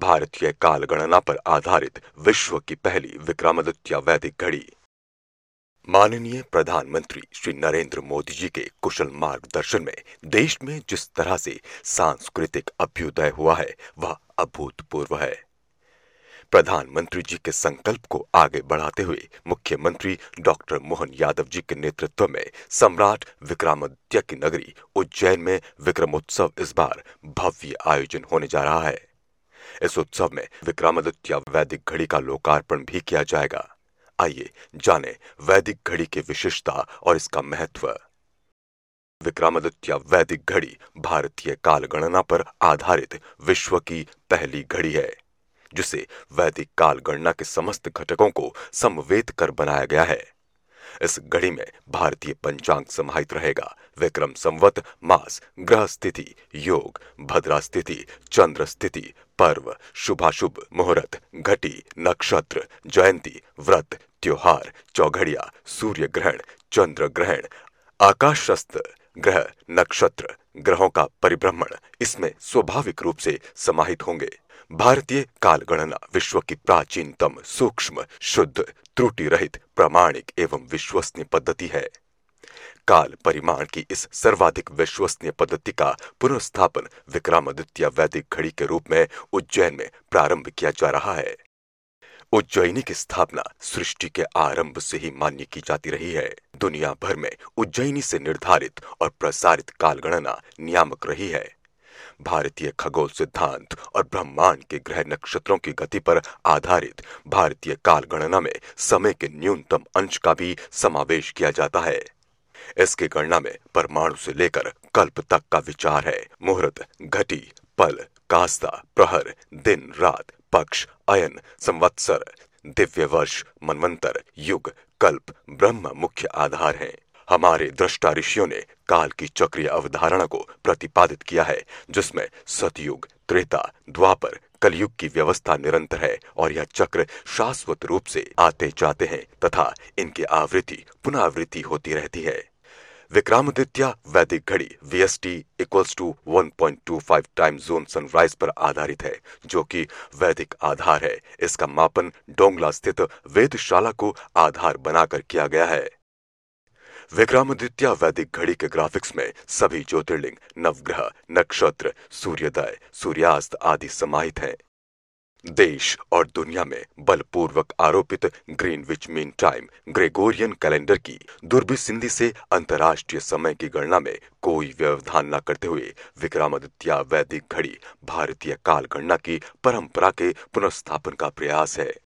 भारतीय कालगणना पर आधारित विश्व की पहली विक्रमादित्य वैदिक घड़ी। माननीय प्रधानमंत्री श्री नरेंद्र मोदी जी के कुशल मार्गदर्शन में देश में जिस तरह से सांस्कृतिक अभ्युदय हुआ है, वह अभूतपूर्व है। प्रधानमंत्री जी के संकल्प को आगे बढ़ाते हुए मुख्यमंत्री डॉक्टर मोहन यादव जी के नेतृत्व में सम्राट विक्रमादित्य की नगरी उज्जैन में विक्रमोत्सव इस बार भव्य आयोजन होने जा रहा है। इस उत्सव में विक्रमादित्य वैदिक घड़ी का लोकार्पण भी किया जाएगा। आइए जाने वैदिक घड़ी की विशेषता और इसका महत्व। विक्रमादित्य वैदिक घड़ी भारतीय काल गणना पर आधारित विश्व की पहली घड़ी है, जिसे वैदिक काल गणना के समस्त घटकों को समवेत कर बनाया गया है। इस घड़ी में भारतीय पंचांग समाहित रहेगा। विक्रम संवत, मास, ग्रह स्थिति, योग, भद्रा स्थिति, चंद्र स्थिति, पर्व, शुभाशुभ मुहूर्त, घटी, नक्षत्र, जयंती, व्रत, त्योहार, चौघड़िया सूर्य ग्रहण चंद्र ग्रहण आकाशस्थ ग्रह, नक्षत्र, ग्रहों का परिभ्रमण, इसमें स्वाभाविक रूप से समाहित होंगे। भारतीय कालगणना विश्व की प्राचीनतम सूक्ष्म, शुद्ध त्रुटि रहित प्रामाणिक एवं विश्वसनीय पद्धति है। काल परिमाण की इस सर्वाधिक विश्वसनीय पद्धति का पुनर्स्थापन विक्रमादित्य वैदिक घड़ी के रूप में उज्जैन में प्रारंभ किया जा रहा है। उज्जैनी की स्थापना सृष्टि के आरंभ से ही मान्य की जाती रही है। दुनिया भर में उज्जैनी से निर्धारित और प्रसारित काल गणना नियामक रही है। भारतीय खगोल सिद्धांत और ब्रह्मांड के ग्रह नक्षत्रों की गति पर आधारित भारतीय काल गणना में समय के न्यूनतम अंश का भी समावेश किया जाता है। इसकी गणना में परमाणु से लेकर कल्प तक का विचार है। मुहूर्त, घटी, पल, कास्ता, प्रहर, दिन, रात, पक्ष, अयन, संवत्सर दिव्य वर्ष मनवंतर, युग, कल्प, ब्रह्म मुख्य आधार हैं। हमारे दृष्टा ऋषियों ने काल की चक्रीय अवधारणा को प्रतिपादित किया है, जिसमें सतयुग, त्रेता, द्वापर, कलयुग की व्यवस्था निरंतर है और यह चक्र शाश्वत रूप से आते जाते हैं तथा इनकी आवृत्ति पुनरावृत्ति होती रहती है। विक्रमादित्य वैदिक घड़ी V S T equals to 1.25 time zone sunrise पर आधारित है, जो कि वैदिक आधार है। इसका मापन डोंगला स्थित वेदशाला को आधार बनाकर किया गया है। विक्रमादित्य वैदिक घड़ी के ग्राफिक्स में सभी ज्योतिर्लिंग, नवग्रह, नक्षत्र, सूर्योदय, सूर्यास्त आदि समाहित हैं। देश और दुनिया में बलपूर्वक आरोपित Greenwich mean time Gregorian calendar की दुर्भिसिंधि से अंतर्राष्ट्रीय समय की गणना में कोई व्यवधान न करते हुए विक्रमादित्य वैदिक घड़ी भारतीय काल गणना की परंपरा के पुनर्स्थापन का प्रयास है।